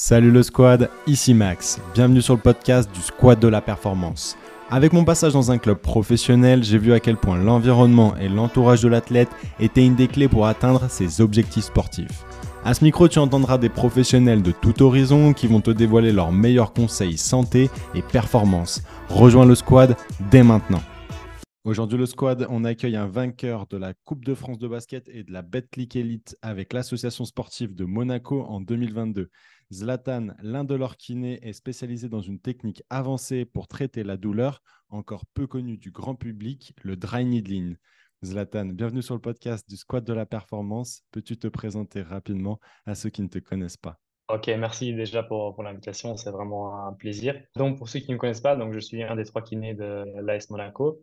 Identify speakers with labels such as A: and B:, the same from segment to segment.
A: Salut le squad, ici Max. Bienvenue sur le podcast du squad de la performance. Avec mon passage dans un club professionnel, j'ai vu à quel point l'environnement et l'entourage de l'athlète étaient une des clés pour atteindre ses objectifs sportifs. À ce micro, tu entendras des professionnels de tout horizon qui vont te dévoiler leurs meilleurs conseils santé et performance. Rejoins le squad dès maintenant. Aujourd'hui, le squad, on accueille un vainqueur de la Coupe de France de basket et de la Betclic Elite avec l'association sportive de Monaco en 2022. Zlatan, l'un de leurs kinés, est spécialisé dans une technique avancée pour traiter la douleur, encore peu connue du grand public, le dry needling. Zlatan, bienvenue sur le podcast du Squad de la Performance. Peux-tu te présenter rapidement à ceux qui ne te connaissent pas?
B: Ok, merci déjà pour, l'invitation, c'est vraiment un plaisir. Donc, pour ceux qui ne me connaissent pas, donc je suis un des trois kinés de l'AS Monaco.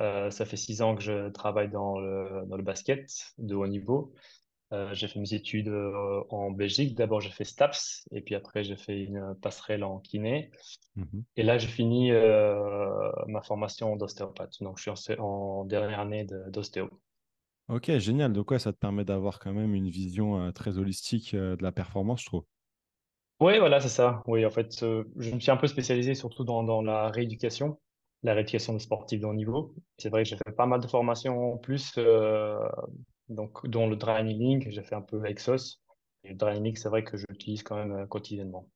B: Euh, ça fait six ans que je travaille dans le, dans le basket de haut niveau. Euh, j'ai fait mes études euh, en Belgique. D'abord, j'ai fait STAPS et puis après, j'ai fait une passerelle en kiné. Mhm. Et là, j'ai fini euh, ma formation d'ostéopathe. Donc, je suis en, dernière année d'ostéo.
A: Ok, génial. Donc, quoi, ça te permet d'avoir quand même une vision très holistique de la performance, je trouve.
B: Oui, voilà, c'est ça. Oui, en fait, je me suis un peu spécialisé surtout dans, dans la rééducation, la rééducation des sportifs de haut niveau. C'est vrai que j'ai fait pas mal de formations en plus donc, dont le dry j'ai fait un peu Exos. Et le dry c'est vrai que j'utilise quand même euh, quotidiennement.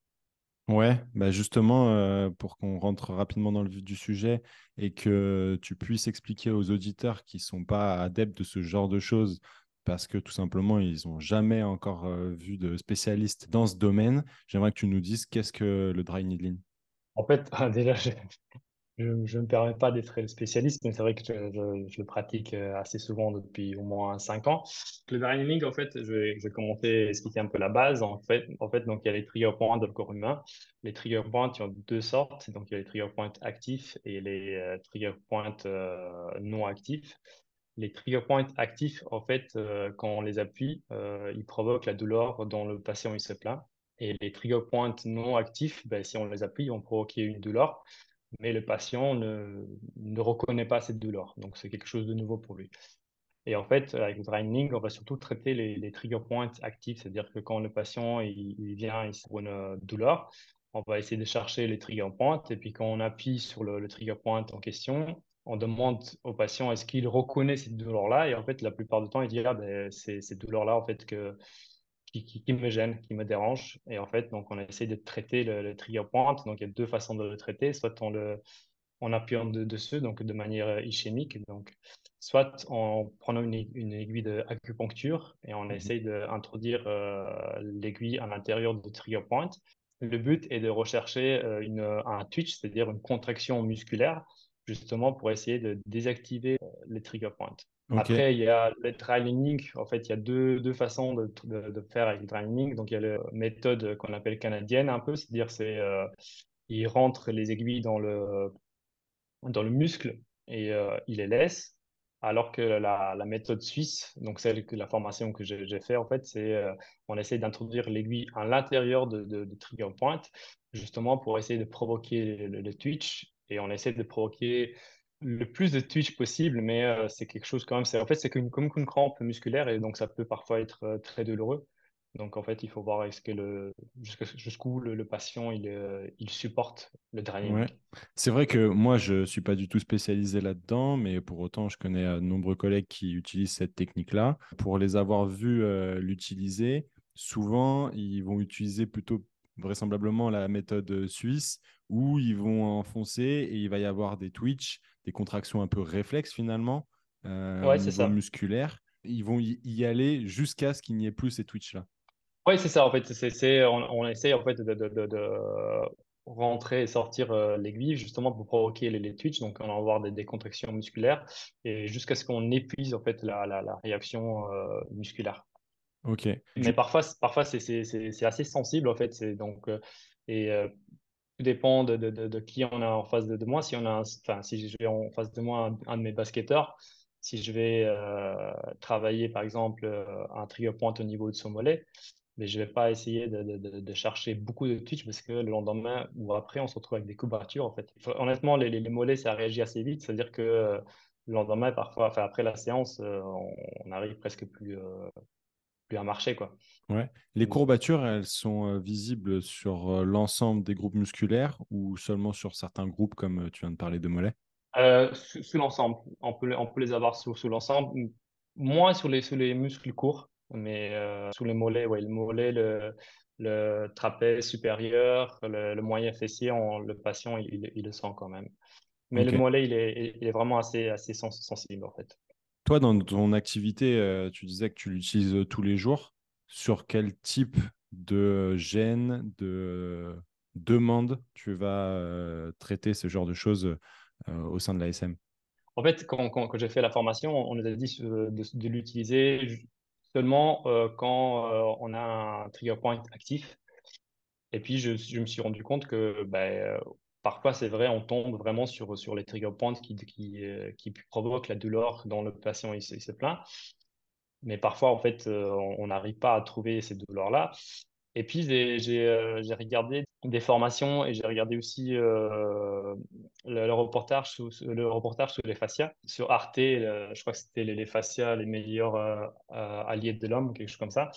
A: Ouais, bah justement, euh, pour qu'on rentre rapidement dans le vif du sujet et que tu puisses expliquer aux auditeurs qui ne sont pas adeptes de ce genre de choses, parce que tout simplement, ils n'ont jamais encore euh, vu de spécialiste dans ce domaine, j'aimerais que tu nous dises qu'est-ce que le dry needling.
B: En fait, déjà, je ne me permets pas d'être spécialiste, mais c'est vrai que je, le pratique euh, assez souvent depuis au moins 5 ans. Le dynamic, en fait, je vais, je vais commencer à expliquer un peu la base. En fait, en fait donc, il y a les trigger points dans le corps humain. Les trigger points, il y a deux sortes. Donc, il y a les trigger points actifs et les euh, trigger points euh, non actifs. Les trigger points actifs, en fait, quand on les appuie, ils provoquent la douleur dont le patient il se plaint. Et les trigger points non actifs, ben, si on les appuie, ils vont provoquer une douleur mais le patient ne, ne reconnaît pas cette douleur. Donc, c'est quelque chose de nouveau pour lui. Et en fait, avec le draining, on va surtout traiter les, trigger points actifs, c'est-à-dire que quand le patient il, vient pour une douleur, on va essayer de chercher les trigger points. Et puis, quand on appuie sur le, trigger point en question, on demande au patient est-ce qu'il reconnaît cette douleur-là? Et en fait, la plupart du temps, il dit ah, ben, c'est cette douleur-là en fait que qui, me gêne, qui me dérange. Et en fait, donc, on essaie de traiter le, trigger point. Donc, il y a deux façons de le traiter. Soit en, le, en appuyant dessus, donc de manière ischémique. Donc, soit en prenant une, aiguille d'acupuncture et on mmh essaye d'introduire euh, l'aiguille à l'intérieur du trigger point. Le but est de rechercher euh, une, un twitch, c'est-à-dire une contraction musculaire, justement pour essayer de désactiver euh, les trigger points. Après, il y a le training. En fait, il y a deux, deux façons de, de, faire avec le training. Donc, il y a la méthode qu'on appelle canadienne un peu, c'est-à-dire c'est euh, il rentre les aiguilles dans le, dans le muscle et euh, il les laisse. Alors que la, la, méthode suisse, donc celle que la formation que j'ai fait en fait, c'est euh, on essaie d'introduire l'aiguille à l'intérieur de, de, trigger point, justement pour essayer de provoquer le, le twitch et on essaie de provoquer le plus de twitch possible, mais euh, c'est quelque chose quand même. En fait, c'est comme une crampe musculaire et donc ça peut parfois être euh, très douloureux. Donc en fait, il faut voir le, jusqu'où le, patient il, euh, supporte le draining.
A: C'est vrai que moi, je ne suis pas du tout spécialisé là-dedans, mais pour autant, je connais de nombreux collègues qui utilisent cette technique-là. Pour les avoir vus l'utiliser, souvent, ils vont utiliser plutôt vraisemblablement la méthode suisse où ils vont enfoncer et il va y avoir des twitch, des contractions un peu réflexes finalement, euh,
B: ouais, c'est ça.
A: musculaire. Ils vont y aller jusqu'à ce qu'il n'y ait plus ces twitch-là.
B: Oui, c'est ça. En fait, c'est, on, on, essaie en fait de, de, de, rentrer et sortir euh, l'aiguille justement pour provoquer les, les twitch. Donc, on va avoir des, des contractions musculaires et jusqu'à ce qu'on épuise en fait la, la, la réaction euh, musculaire.
A: Ok.
B: Mais parfois, parfois c'est assez sensible en fait. C'est donc euh, et tout dépend de, de, de, qui on a en face de, moi. Si on a, enfin, si je vais en face de moi un, de mes basketteurs, si je vais euh, travailler par exemple euh, un trigger point au niveau de son mollet, mais je vais pas essayer de, chercher beaucoup de twitch parce que le lendemain ou après, on se retrouve avec des couvertures en fait. Honnêtement, les, les, mollets, ça réagit assez vite. C'est-à-dire que euh, le lendemain, parfois, enfin, après la séance, on, on, arrive presque plus plus à marcher. Quoi.
A: Ouais. Les courbatures, elles sont visibles sur l'ensemble des groupes musculaires ou seulement sur certains groupes comme tu viens de parler de mollets
B: euh, Sous, l'ensemble. On peut, on peut les avoir sous, sous l'ensemble. Moins sur les, sur les muscles courts, mais sous les mollets, ouais, le mollet, le, le trapèze supérieur, le, moyen fessier, le patient, il, il, le sent quand même. Mais le mollet, il est, il est vraiment assez, assez sensible en fait.
A: Toi, dans ton activité, euh, tu disais que tu l'utilises euh, tous les jours. Sur quel type de gène, de demande tu vas euh, traiter ce genre de choses au sein de l'ASM
B: En fait, quand, j'ai fait la formation, on nous a dit de, l'utiliser seulement quand on a un trigger point actif. Et puis, je, me suis rendu compte que ben, parfois, c'est vrai, on tombe vraiment sur, sur les trigger points qui, qui, euh, qui provoquent la douleur dont le patient il, se plaint. Mais parfois, en fait, euh, on n'arrive pas à trouver ces douleurs-là. Et puis, j'ai euh, regardé des formations et j'ai regardé aussi le, reportage sur, le reportage sur les fascias. Sur Arte, je crois que c'était les, fascias, les meilleurs alliés de l'homme, quelque chose comme ça.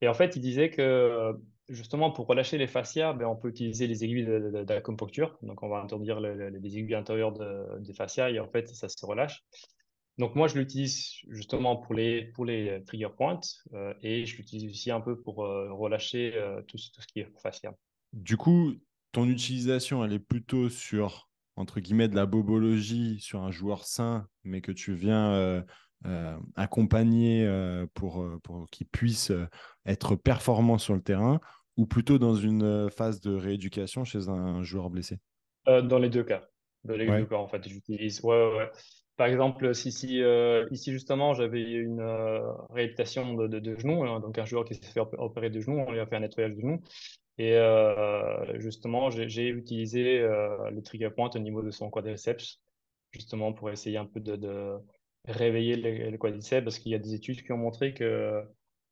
B: Et en fait, il disait que justement, pour relâcher les fascias, ben, on peut utiliser les aiguilles d'acupuncture. Donc, on va interdire les aiguilles intérieures des fascias et en fait, ça se relâche. Donc, moi, je l'utilise justement pour les, pour les trigger points euh, et je l'utilise aussi un peu pour euh, relâcher euh, tout, tout, ce qui est fascia.
A: Du coup, ton utilisation, elle est plutôt sur, entre guillemets, de la bobologie sur un joueur sain, mais que tu viens euh, accompagné euh, pour, euh, pour qu'il puisse être performant sur le terrain ou plutôt dans une phase de rééducation chez un joueur blessé?
B: Dans les deux cas. Dans les deux cas, en fait, j'utilise. Ouais, ouais, Par exemple, si, si ici justement j'avais une réhabilitation de, de, genou, hein, donc un joueur qui s'est fait opérer de genou, on lui a fait un nettoyage de genou. Et justement, j'ai utilisé le trigger point au niveau de son quadriceps, justement pour essayer un peu de, de réveiller le, quadriceps parce qu'il y a des études qui ont montré que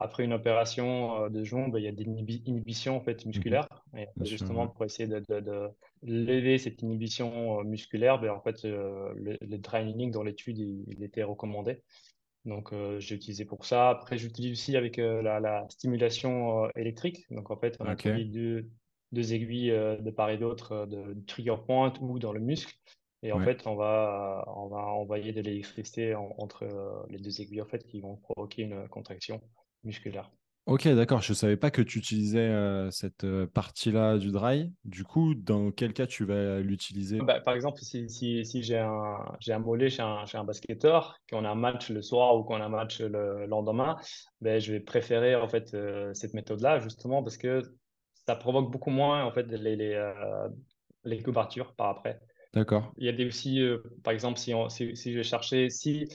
B: après une opération euh, de genou, ben, il y a des inhibitions en fait, musculaires. Mhm. Et justement, pour essayer de, de, lever cette inhibition euh, musculaire, ben, en fait, euh, le, le, training dans l'étude, il, était recommandé. Donc, j'ai utilisé pour ça. Après, j'utilise aussi avec la, la, stimulation électrique. Donc, en fait, on a deux, deux aiguilles de part et d'autre de trigger point ou dans le muscle. Et en fait, on va, on va envoyer de l'électricité entre euh, les deux aiguilles en fait, qui vont provoquer une contraction musculaire.
A: Ok, d'accord. Je ne savais pas que tu utilisais euh, cette euh, partie-là du dry. Du coup, dans quel cas tu vas l'utiliser?
B: Bah, Par exemple, si, si, si j'ai un, un mollet chez un, chez un basketteur, qu'on a un match le soir ou qu'on a un match le lendemain, ben, je vais préférer en fait, cette méthode-là justement parce que ça provoque beaucoup moins en fait, les, les, les couvertures par après.
A: D'accord.
B: Il y a des aussi, euh, par exemple, si, si, si, je vais chercher, si,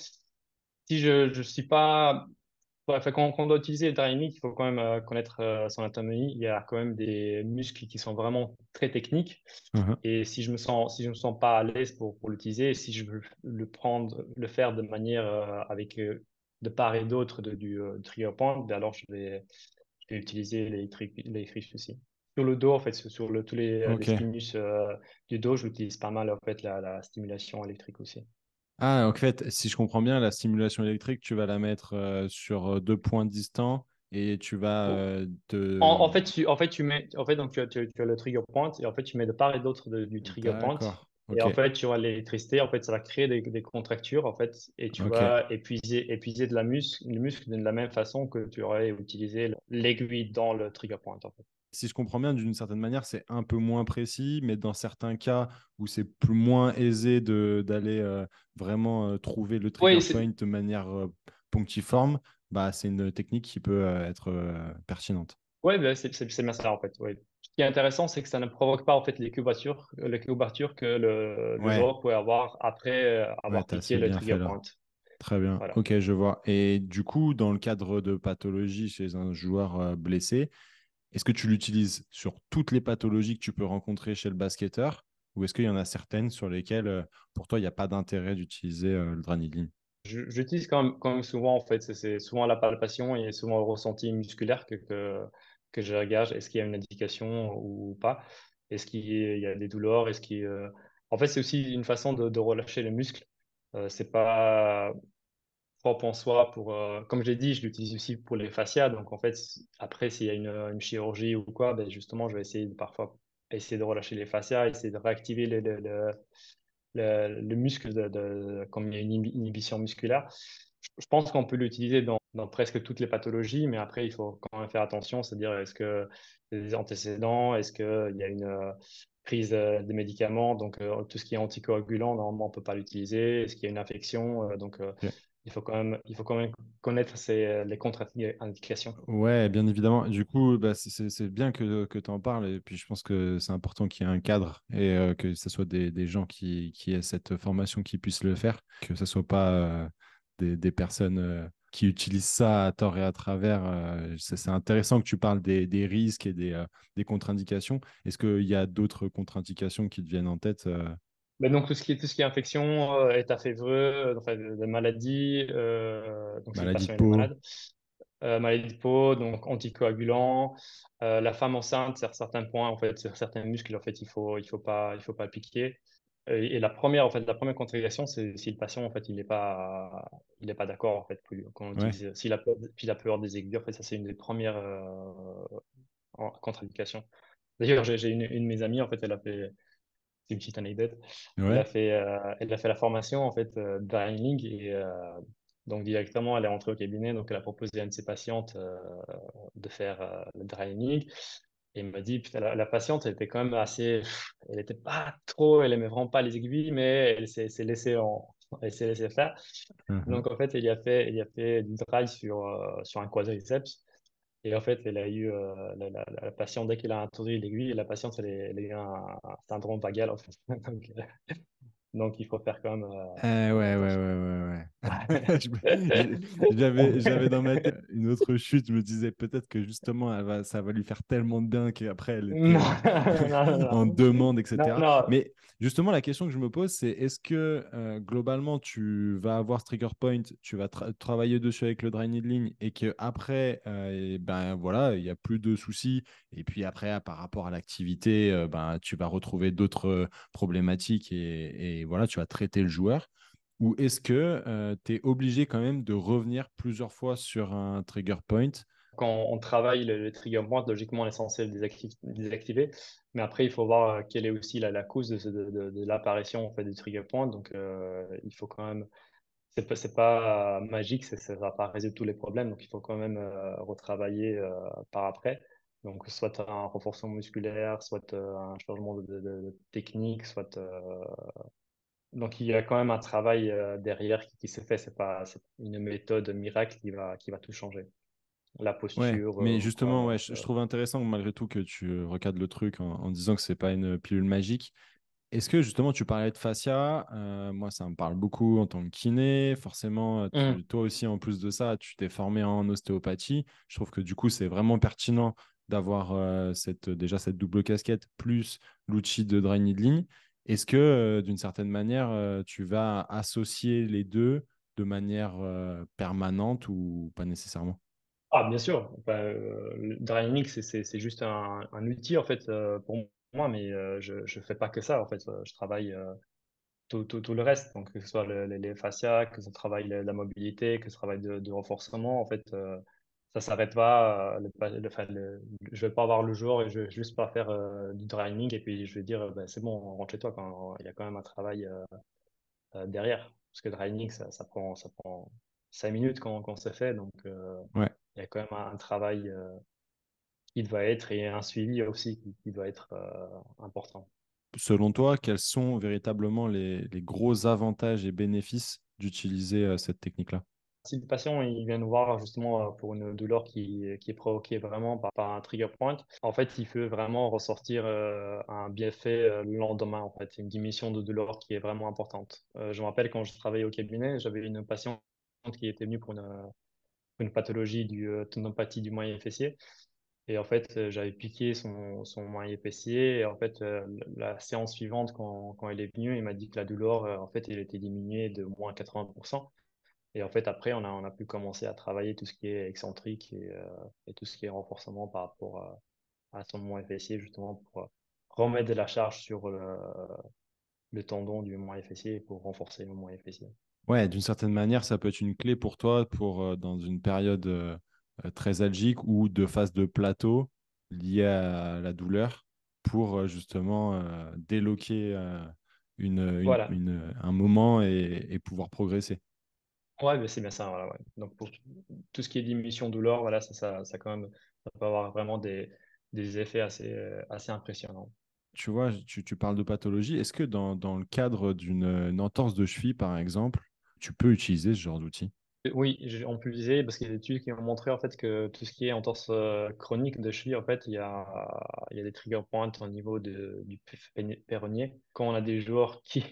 B: si je ne suis pas. quand, on doit utiliser le dynamique, il faut quand même euh, connaître euh, son anatomie. Il y a quand même des muscles qui sont vraiment très techniques. Uh-huh. Et si je me sens, si je me sens pas à l'aise pour, pour l'utiliser, si je veux le prendre, le faire de manière avec de part et d'autre du trigger point, ben alors je vais, je vais utiliser l'électrique aussi sur le dos, en fait, sur le, tous les, euh, stimulus euh, du dos, j'utilise pas mal en fait, la, stimulation électrique aussi.
A: Ah, en fait, si je comprends bien, la stimulation électrique, tu vas la mettre euh, sur deux points distants et tu vas te...
B: En, fait, tu, en fait, tu mets, en fait, donc tu as, tu as, le trigger point et en fait, tu mets de part et d'autre du trigger point. Et en fait, tu auras l'électricité, en fait, ça va créer des, des, contractures, en fait, et tu vas épuiser, épuiser de la muscle, le muscle de la même façon que tu aurais utilisé l'aiguille dans le trigger point, en fait
A: si je comprends bien, d'une certaine manière, c'est un peu moins précis, mais dans certains cas où c'est plus moins aisé d'aller euh, vraiment euh, trouver le trigger point de manière euh, ponctiforme, bah, c'est une technique qui peut être pertinente.
B: Oui, bah, c'est bien ça en fait. Ce qui est intéressant, c'est que ça ne provoque pas en fait les couvertures, les couvertures que le, le joueur peut avoir après avoir piqué le trigger point.
A: Très bien. Ok, je vois. Et du coup, dans le cadre de pathologie chez un joueur blessé, est-ce que tu l'utilises sur toutes les pathologies que tu peux rencontrer chez le basketteur ou est-ce qu'il y en a certaines sur lesquelles, euh, pour toi, il n'y a pas d'intérêt d'utiliser euh, le Dranidine?
B: J'utilise quand même, souvent, en fait, c'est souvent la palpation et souvent le ressenti musculaire que, que, je regarde. Est-ce qu'il y a une indication ou pas? Est-ce qu'il y a des douleurs? Est-ce qu'il, En fait, c'est aussi une façon de, relâcher les muscles. Euh, c'est pas propre en soi pour, euh, comme j'ai dit, je l'utilise aussi pour les fascias. Donc, en fait, après, s'il y a une, une, chirurgie ou quoi, ben justement, je vais essayer de, parfois essayer de relâcher les fascias, essayer de réactiver le, le, le, le muscle de, comme il y a une inhibition musculaire. Je pense qu'on peut l'utiliser dans, presque toutes les pathologies, mais après, il faut quand même faire attention, c'est-à-dire est-ce que des antécédents, est-ce qu'il y a une prise de médicaments, donc tout ce qui est anticoagulant, normalement, on ne peut pas l'utiliser, est-ce qu'il y a une infection, donc il faut quand même, il faut quand même connaître les contre-indications.
A: Ouais, bien évidemment. Du coup, bah, c'est bien que, tu en parles. Et puis, je pense que c'est important qu'il y ait un cadre et que ce soit des, gens qui, aient cette formation qui puissent le faire, que ce ne soit pas des, des, personnes qui utilisent ça à tort et à travers. c'est intéressant que tu parles des, des risques et des, des contre-indications. Est-ce qu'il y a d'autres contre-indications qui te viennent en tête
B: donc, tout ce qui est, tout ce qui est infection, euh, état févreux, enfin, de, maladies, euh, donc
A: maladie de peau. Malade.
B: Euh, maladie de peau, donc anticoagulant. Euh, la femme enceinte, sur certains points, en fait, sur certains muscles, en fait, il faut, il faut pas, il faut pas piquer. Et, la première, en fait, la première contre-indication, c'est si le patient, en fait, il n'est pas, il est pas d'accord, en fait, quand on s'il a, peur, des aiguilles, en fait, ça, c'est une des premières contre-indications. D'ailleurs, j'ai une, une de mes amies, en fait, elle a fait c'est une petite anecdote. Elle, a fait, euh, elle a fait la formation en fait euh, et euh, donc directement elle est rentrée au cabinet. Donc elle a proposé à une de ses patientes de faire le drying et elle m'a dit putain la, patiente elle était quand même assez elle était pas trop elle aimait vraiment pas les aiguilles mais elle s'est laissée en elle s'est laissée faire. Mmh donc en fait il y a fait il y a fait du dry sur sur un quadriceps et en fait, euh, la, patiente, dès qu'elle a introduit l'aiguille, la patiente, elle, un, syndrome il faut faire quand même.
A: Euh, ouais, ouais, ouais, ouais, ouais, j'avais, j'avais dans ma tête une autre chute. Je me disais peut-être que justement, elle va, ça va lui faire tellement de bien qu'après, elle était en demande, etc. Mais justement, la question que je me pose, c'est est-ce que globalement, tu vas avoir ce trigger point, tu vas travailler dessus avec le dry needling et qu'après, euh, ben voilà, il n'y a plus de soucis. Et puis après, par rapport à l'activité, ben, tu vas retrouver d'autres problématiques et et voilà, tu vas traiter le joueur Ou est-ce que euh, tu es obligé quand même de revenir plusieurs fois sur un trigger point?
B: Quand on travaille le, trigger point, logiquement, on est censé le désactiver. Mais après, il faut voir euh, quelle est aussi la, cause de, l'apparition du trigger point. Donc, euh, il faut quand même. C'est pas, pas magique, ça ne va pas résoudre tous les problèmes. Donc, il faut quand même retravailler par après. Donc, soit un renforcement musculaire, soit un changement de, technique, soit donc, il y a quand même un travail euh, derrière qui, qui s'est fait. Ce n'est pas une méthode miracle qui va, qui va tout changer. La posture.
A: mais euh, justement, ouais, je, trouve intéressant malgré tout que tu recadres le truc en, disant que ce n'est pas une pilule magique. Est-ce que justement, tu parlais de fascia? Euh, Moi, ça me parle beaucoup en tant que kiné. Forcément, mmh. toi aussi, en plus de ça, tu t'es formé en ostéopathie. Je trouve que du coup, c'est vraiment pertinent d'avoir cette, déjà cette double casquette plus l'outil de dry needling. Est-ce que, euh, d'une certaine manière, euh, tu vas associer les deux de manière euh, permanente ou pas nécessairement?
B: Ah, bien sûr. Bah, Dynamics, c'est juste un, outil, en fait, pour moi, mais je ne fais pas que ça, en fait. Je travaille tout, le reste, donc que ce soit les fascias, que ce travaille la, mobilité, que ce travaille de, de renforcement, en fait ça s'arrête pas. Euh, le, je vais pas avoir le jour et je vais juste pas faire euh, du driving et puis je vais dire ben, c'est bon, rentre chez toi. Quand, il y a quand même un travail euh, derrière. Parce que driving, ça, ça, prend, ça prend 5 minutes quand, quand c'est fait. Donc, il y a quand même un, travail qui doit être et un suivi aussi qui, doit être important.
A: Selon toi, quels sont véritablement les, les gros avantages et bénéfices d'utiliser cette technique-là?
B: Si le patient il vient nous voir justement euh, pour une douleur qui, qui est provoquée vraiment par, un trigger point, en fait, il peut vraiment ressortir euh, un bienfait euh, le lendemain, en fait, une diminution de douleur qui est vraiment importante. je me rappelle quand je travaillais au cabinet, j'avais une patiente qui était venue pour une, pathologie du tendinopathie du moyen fessier. Et en fait, j'avais piqué son, son moyen fessier. Et en fait, la séance suivante, quand, quand elle est venue, il m'a dit que la douleur, en fait, elle était diminuée de moins 80%. Et en fait, après, on a, on a pu commencer à travailler tout ce qui est excentrique et, euh, et tout ce qui est renforcement par rapport à, son moyen fessier, justement, pour euh, remettre de la charge sur le, le tendon du moyen fessier pour renforcer le moyen fessier.
A: Ouais, d'une certaine manière, ça peut être une clé pour toi pour euh, dans une période euh, très algique ou de phase de plateau liée à la douleur pour justement déloquer une, une-
B: Voilà.
A: une- un moment et, et pouvoir progresser.
B: Ouais, mais c'est bien ça, voilà, ouais. Donc pour tout ce qui est diminution douleur, voilà, ça, ça, ça quand même, ça peut avoir vraiment des, des effets assez, euh, assez impressionnants.
A: Tu vois, tu, tu parles de pathologie. Est-ce que dans, dans le cadre d'une une entorse de cheville, par exemple, tu peux utiliser ce genre d'outil?
B: Oui, j'ai- on peut viser parce qu'il y a des études qui ont montré en fait que tout ce qui est entorse euh, chronique de cheville, en fait, il y a, il y a des trigger points au niveau de, du pé- péronnier. Quand on a des joueurs qui,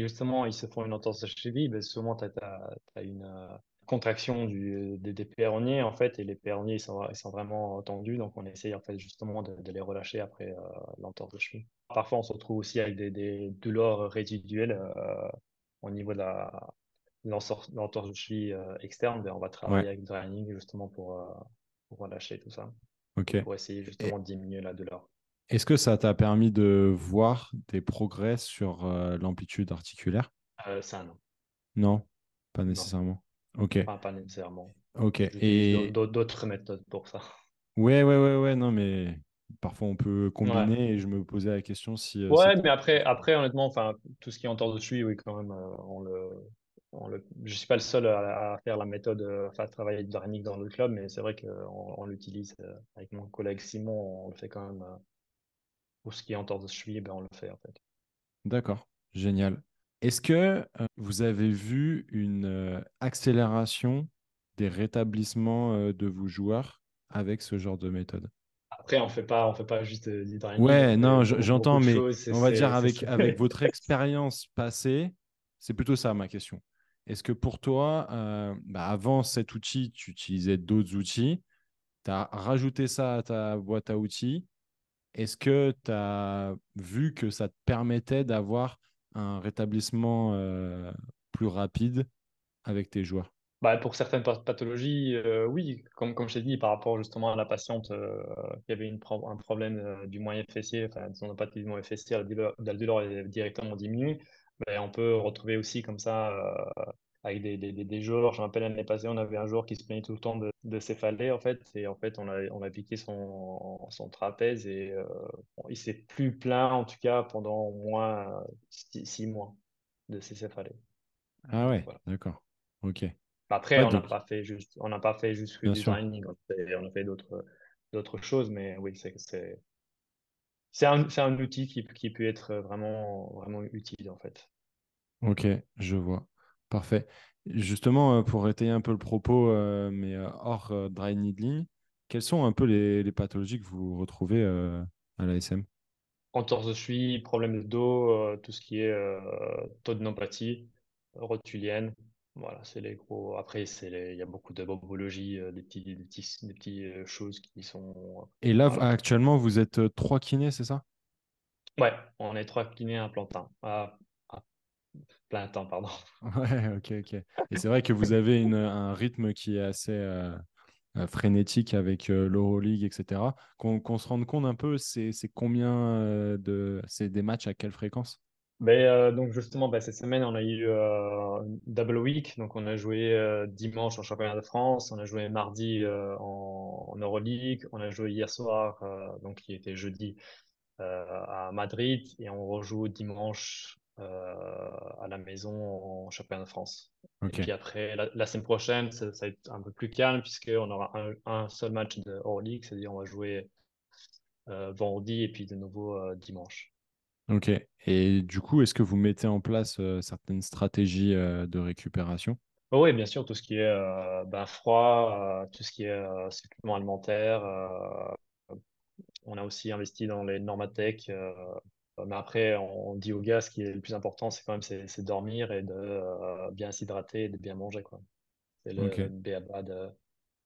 B: justement ils se font une entorse de cheville, ben souvent tu as, une euh, contraction du, des, des en fait et les péronniers ils sont, ils sont vraiment tendus donc on essaye en fait justement de, de les relâcher après euh, l'entorse de cheville. Parfois on se retrouve aussi avec des, des douleurs résiduelles euh, au niveau de la l'entorse de cheville externe, ben, on va
A: Ouais,
B: travailler avec draining justement pour, pour relâcher tout ça, pour essayer
A: Et
B: justement de diminuer la douleur.
A: Est-ce que ça t'a permis de voir des progrès sur euh, l'amplitude articulaire?
B: Euh, ça, non.
A: Non, pas
B: Non,
A: nécessairement. Ok,
B: pas, pas nécessairement.
A: ok. Et
B: d'au- d'autres méthodes pour ça.
A: ouais, ouais, ouais, ouais, non, mais parfois on peut
B: Ouais.
A: combiner et je me posais la question si euh,
B: Ouais, mais après, après honnêtement, enfin, tout ce qui est entorse de cheville, oui, quand même, on le, on le, je suis pas le seul à, à faire la méthode, enfin, à travailler avec draining dans le club, mais c'est vrai qu'on on, l'utilise avec mon collègue Simon, on le fait quand même, pour ce qui est entorse de cheville, ben, on le fait, en fait.
A: D'accord, génial. Est-ce que euh, vous avez vu une euh, accélération des rétablissements euh, de vos joueurs avec ce genre de méthode?
B: Après, on fait pas, on fait pas juste
A: Ouais, non, j'entends,
B: de
A: mais
B: choses.
A: On va dire avec, votre expérience passée, c'est plutôt ça ma question. Est-ce que pour toi, bah, avant cet outil, tu utilisais d'autres outils, tu as rajouté ça à ta boîte à outils, est-ce que tu as vu que ça te permettait d'avoir un rétablissement euh, plus rapide avec tes joueurs?
B: Bah, pour certaines path- pathologies, euh, oui, comme, comme je t'ai dit, par rapport justement à la patiente euh, qui avait une un problème euh, du moyen fessier, enfin, son apathie du moyen fessier, la douleur, est directement diminuée, on peut retrouver aussi comme ça euh, avec des, des, des, joueurs. Je me rappelle l'année passée, on avait un joueur qui se plaignait tout le temps de, de céphalée, en fait, et en fait, on a, on a piqué son, son trapèze et euh, il s'est plus plaint, en tout cas, pendant au moins six, six mois de ces céphalées.
A: Ah ouais,
B: voilà.
A: d'accord. Ok.
B: Après,
A: Ouais,
B: on n'a
A: donc,
B: pas fait juste, on n'a pas fait juste du
A: sûr.
B: driving, on a fait, on a fait d'autres, d'autres choses, mais oui, c'est, c'est, c'est un, c'est un outil qui, qui peut être vraiment, vraiment utile, en fait.
A: Ok, je vois. Parfait. Justement, euh, pour étayer un peu le propos, euh, mais euh, hors euh, dry needling, quelles sont un peu les, les pathologies que vous retrouvez euh, à l'ASM?
B: Entorse de cheville, problème de dos, tout ce qui est tendinopathie, rotulienne. Voilà, c'est les gros. Après, c'est les- il y a beaucoup de bobologie, des petits, des petits, des petits choses qui sont.
A: Et là,
B: Voilà.
A: actuellement, vous êtes trois kinés, c'est ça?
B: Ouais, on est trois kinés à. À, à plein temps, pardon.
A: Ouais, ok, ok. Et c'est vrai que vous avez une- un rythme qui est assez euh, euh, frénétique avec euh, l'Euroleague, etc. Qu'on qu'on se rende compte un peu, c'est c'est combien euh, de... C'est des matchs à quelle fréquence?
B: Ben, euh, donc justement, ben, cette semaine, on a eu euh, une double week. Donc on a joué euh, dimanche en championnat de France, on a joué mardi euh, en, en Euroleague, on a joué hier soir, euh, donc qui était jeudi euh, à Madrid, et on rejoue dimanche à la maison en championnat de France. Et puis après, la, la semaine prochaine, ça, ça va être un peu plus calme puisqu'on aura un, un seul match de Euroleague, c'est-à-dire on va jouer euh, vendredi et puis de nouveau euh, dimanche.
A: ok. Et du coup, est-ce que vous mettez en place euh, certaines stratégies euh, de récupération?
B: Oh oui, bien sûr, tout ce qui est euh, ben, froid, euh, tout ce qui est euh, supplément alimentaire. euh, on a aussi investi dans les Normatec. Euh, mais après, on dit aux gars, ce qui est le plus important, c'est quand même c'est, c'est dormir et de euh, bien s'hydrater et de bien manger, quoi. C'est le b.a.-ba de,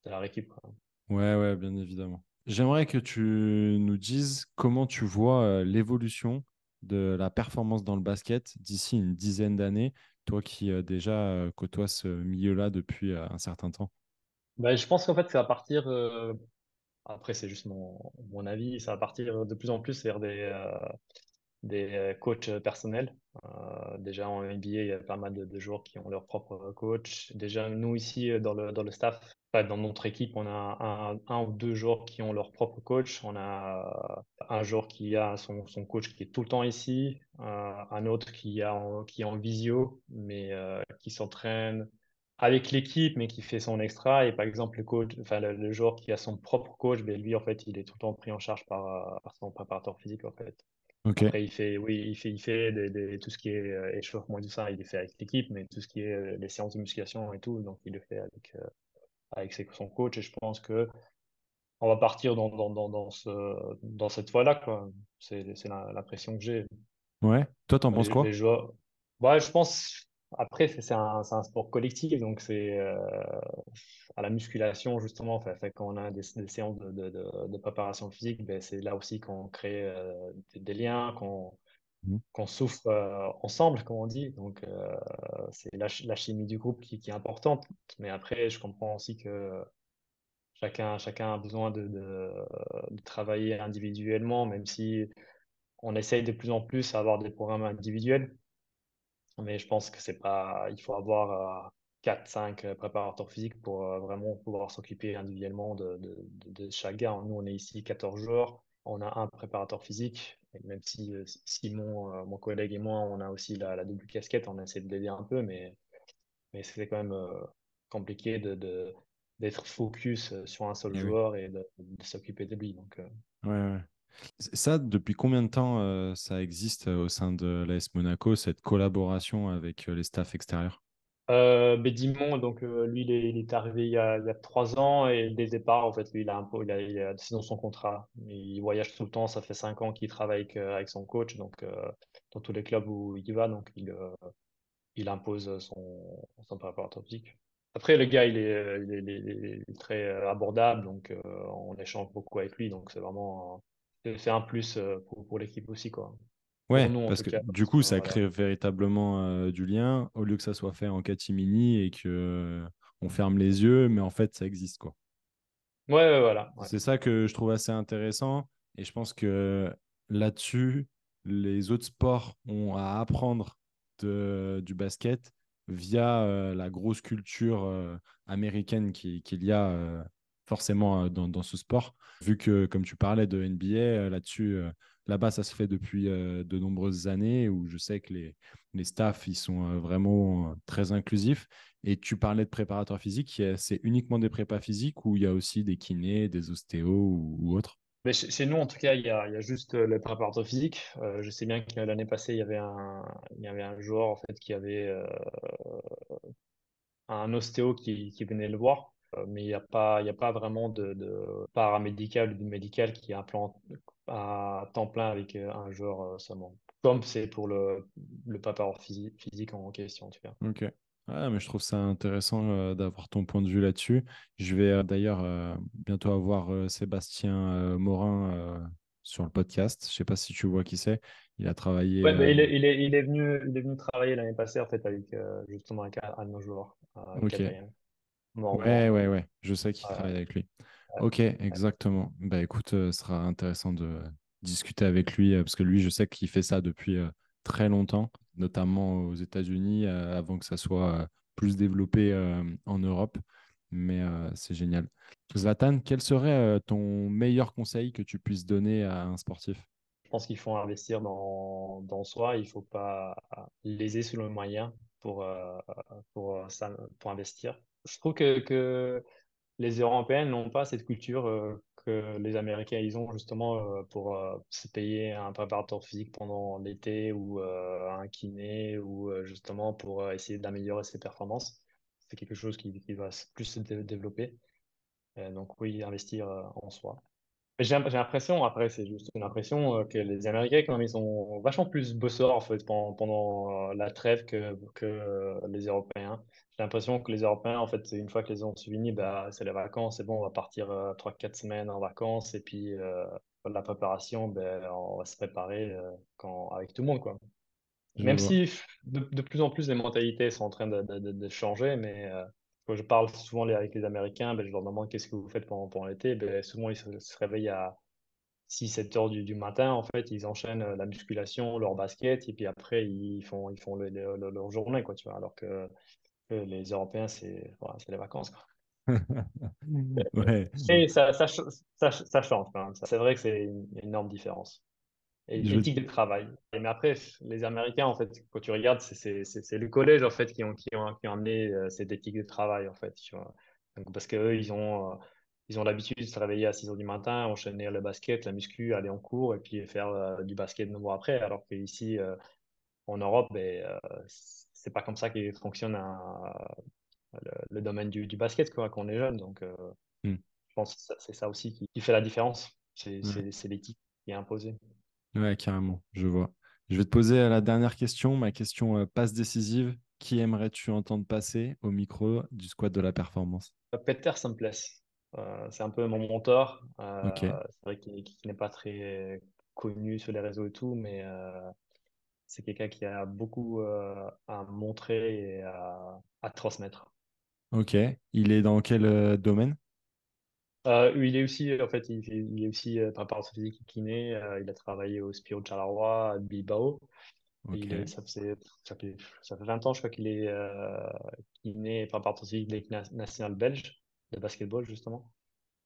B: de la récup, quoi.
A: Ouais, ouais, bien évidemment. J'aimerais que tu nous dises comment tu vois euh, l'évolution de la performance dans le basket d'ici une dizaine d'années, toi qui euh, déjà côtoies ce milieu-là depuis euh, un certain temps.
B: Ben, je pense qu'en fait, ça va partir, après, c'est juste mon, mon avis, ça va partir de plus en plus vers des, euh, des coachs personnels. déjà en NBA, il y a pas mal de, joueurs qui ont leur propre coach. Déjà, nous ici, dans le, dans le staff, dans notre équipe, on a un, un, ou deux joueurs qui ont leur propre coach. On a un joueur qui a son, son coach qui est tout le temps ici, un autre qui, a qui est en visio, mais qui s'entraîne avec l'équipe, mais qui fait son extra. Et par exemple, le coach, enfin, le, joueur qui a son propre coach, ben, lui, en fait, il est tout le temps pris en charge par, par son préparateur physique, en fait. Après, il fait, oui, il fait, il fait des, tout ce qui est euh, échauffement et tout ça, il le fait avec l'équipe, mais tout ce qui est euh, les séances de musculation et tout, donc il le fait avec, euh, avec son coach. Et je pense que on va partir dans, dans, dans, dans, ce, dans cette voie-là, quoi. C'est l'impression que j'ai.
A: Ouais. Toi, t'en penses quoi?
B: Les joueurs... ouais, je pense, après, c'est un, un, sport collectif, donc c'est euh, à la musculation, justement, fait, quand on a des, séances de, de, de, préparation physique, ben, c'est là aussi qu'on crée euh, des, liens, qu'on mmh. souffre euh, ensemble, comme on dit. Donc, c'est la, la, chimie du groupe qui, qui, est importante. Mais après, je comprends aussi que chacun, chacun a besoin de, de travailler individuellement, même si on essaye de plus en plus à avoir des programmes individuels mais je pense que c'est pas. Il faut avoir 4-5 euh, préparateurs physiques pour euh, vraiment pouvoir s'occuper individuellement de, de, chaque gars. Nous, on est ici 14 jours. On a un préparateur physique, même si euh, Simon, mon collègue et moi, on a aussi la, double casquette, on essaie de l'aider un peu, mais, mais c'est quand même compliqué de, d'être focus sur un seul eh joueur et de, s'occuper de lui. Donc,
A: ouais, ouais. Ça, depuis combien de temps euh, ça existe euh, au sein de l'AS Monaco, cette collaboration avec euh, les staffs extérieurs?
B: Euh, Bédimon, donc lui, il est, arrivé il y, a, trois ans et dès le départ, en fait, lui, il a il a, il a son contrat. Il voyage tout le temps, ça fait cinq ans qu'il travaille avec, son coach, donc dans tous les clubs où il va, donc il, il impose son, son préparateur physique. Après, le gars, il est très abordable, donc on échange beaucoup avec lui, donc c'est vraiment c'est un plus euh, pour, pour l'équipe aussi. Quoi.
A: Ouais, parce que du coup, ça crée véritablement euh, du lien au lieu que ça soit fait en catimini et que euh, on ferme les yeux, mais en fait, ça existe. quoi.
B: Ouais, voilà.
A: C'est ça que je trouve assez intéressant et je pense que là-dessus, les autres sports ont à apprendre de, du basket via la grosse culture américaine qu'il y a forcément euh, dans, ce sport, vu que, comme tu parlais de NBA, euh, là-dessus, euh, là-bas, ça se fait depuis de nombreuses années, où je sais que les, les staffs, ils sont vraiment très inclusifs. Et tu parlais de préparateurs physiques, c'est uniquement des prépas physiques ou il y a aussi des kinés, des ostéos ou, autres?
B: Mais chez, nous, en tout cas, il y a, juste le préparateur physique. je sais bien que l'année passée, il y avait un, il y avait un joueur en fait qui avait un ostéo qui, venait le voir. Euh, mais il n'y a, pas, a pas vraiment de, de paramédical ou de médical qui est un plan à temps plein avec euh, un joueur euh, seulement. Comme c'est pour le, le papa physique, physique en question, tout cas.
A: Ok. mais je trouve ça intéressant d'avoir ton point de vue là-dessus. Je vais d'ailleurs bientôt avoir Sébastien Morin sur le podcast. Je ne sais pas si tu vois qui c'est. Il a travaillé.
B: Ouais, mais il, est, il, est, il, est venu, il est venu travailler l'année passée en fait avec justement avec un, de nos joueurs.
A: ok. Ouais, ouais, ouais. Je sais qu'il travaille avec lui. Ok, exactement. Bah écoute, euh, ce sera intéressant de discuter avec lui euh, parce que lui, je sais qu'il fait ça depuis euh, très longtemps, notamment aux États-Unis, avant que ça soit plus développé en Europe. Mais c'est génial. Zlatan, quel serait ton meilleur conseil que tu puisses donner à un sportif?
B: Je pense qu'il faut investir dans, dans soi. Il ne faut pas léser sur le moyen pour, pour, pour investir je trouve que, les Européens n'ont pas cette culture euh, que les Américains ils ont justement euh, pour euh, se payer un préparateur physique pendant l'été ou un kiné ou justement pour essayer d'améliorer ses performances. C'est quelque chose qui va plus se développer. donc oui, investir en soi. J'ai l'impression, après, c'est juste une impression euh, que les Américains, quand même, ils sont vachement plus bosseurs en fait pendant, pendant euh, la trêve que, que euh, les Européens. J'ai l'impression que les Européens, en fait, une fois que les ont finis, bah, c'est les vacances, c'est bon, on va partir 3-4 semaines en vacances et puis la préparation, ben, on va se préparer quand, avec tout le monde, quoi. Même si de, de, plus en plus les mentalités sont en train de, de, de changer, mais quand je parle souvent avec les Américains, ben, je leur demande qu'est-ce que vous faites pendant, pendant l'été? Ben, souvent, ils se, réveillent à 6-7 heures du, matin, en fait, ils enchaînent la musculation, leur basket, et puis après, ils font, ils font leur journée, quoi, tu vois. Alors que, les Européens, c'est voilà, les vacances, quoi.
A: ouais.
B: Et ça, ça, ça, ça change quand même. C'est vrai que c'est une énorme différence. Et l'éthique de travail. Mais après, les Américains, en fait, quand tu regardes, c'est le collège, en fait, qui ont, qui ont, qui ont amené cette éthique de travail, en fait. Tu vois. Donc, parce qu'eux, ils ont, ils ont l'habitude de se réveiller à 6 h du matin, enchaîner le basket, la muscu, aller en cours et puis faire du basket de nouveau après. Alors qu'ici, en Europe, ben, c'est pas comme ça qu'il fonctionne le, domaine du, basket quand on est jeune. Donc, hmm. je pense que c'est ça aussi qui, fait la différence. C'est l'éthique qui est imposée.
A: Ouais, carrément, je vois. Je vais te poser la dernière question, ma question passe décisive. Qui aimerais-tu entendre passer au micro du squat de la performance?
B: Peter Simpless. Euh, c'est un peu mon mentor. Euh, c'est vrai qu'il n'est pas très connu sur les réseaux et tout, mais euh, c'est quelqu'un qui a beaucoup à montrer et à, transmettre.
A: Ok. Il est dans quel domaine?
B: Il est aussi, en fait, il, est aussi préparateur physique et kiné. il a travaillé au Spiro Charleroi à Bilbao. Il ça, fait, ça, fait, ça, fait, 20 ans, je crois qu'il est euh, kiné et préparateur physique de l'équipe nationale belge de basketball, justement.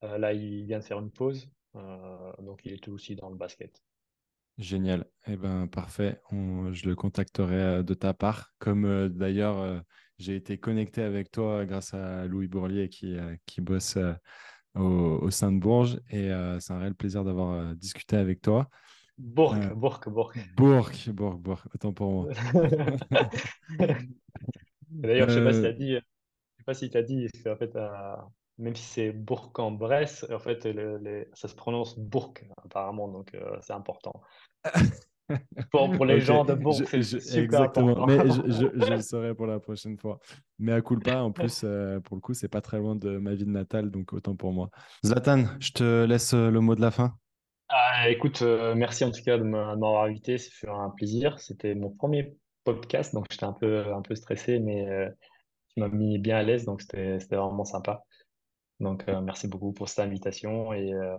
B: Euh, là, il vient de faire une pause, euh, donc il est tout aussi dans le basket.
A: Génial. Eh ben, parfait. je le contacterai euh, de ta part. Comme d'ailleurs, j'ai été connecté avec toi grâce à Louis Bourlier qui, qui bosse au, sein de Bourges. Et c'est un réel plaisir d'avoir discuté avec toi.
B: Bourg, Bourg, Bourg.
A: Bourg, Bourg, Bourg. Autant pour moi.
B: D'ailleurs, je ne sais pas s'il a dit, je sais pas s'il t'a dit, en fait, même si c'est Bourg-en-Bresse, en fait, ça se prononce Bourg, apparemment, donc euh, c'est important. pour, pour les gens de Bourg, c'est super exactement.
A: Mais je, le saurai pour la prochaine fois. Mais à culpa, en plus, euh, pour le coup, c'est pas très loin de ma ville natale, donc autant pour moi. Zlatan, je te laisse euh, le mot de la fin.
B: Ah, écoute, merci en tout cas de m'avoir invité, fait un plaisir. C'était mon premier podcast, donc j'étais un peu, un peu stressé, mais tu m'as mis bien à l'aise, donc c'était vraiment sympa. Donc, euh, merci beaucoup pour cette invitation et, euh,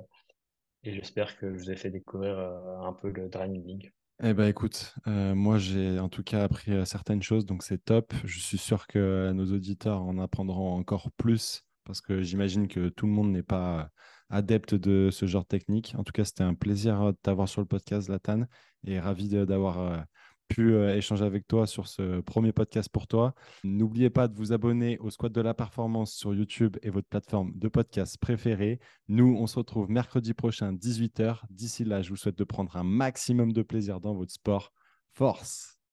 B: et j'espère que je vous ai fait découvrir euh, un peu le Link.
A: Eh ben écoute, moi j'ai en tout cas appris certaines choses, donc c'est top. Je suis sûr que nos auditeurs en apprendront encore plus parce que j'imagine que tout le monde n'est pas adepte de ce genre de technique. En tout cas, c'était un plaisir de t'avoir sur le podcast, Latane, et ravi d'avoir pu euh, échanger avec toi sur ce premier podcast pour toi. N'oubliez pas de vous abonner au Squat de la Performance sur YouTube et votre plateforme de podcast préférée. Nous, on se retrouve mercredi prochain, 18h. D'ici là, je vous souhaite de prendre un maximum de plaisir dans votre sport. Force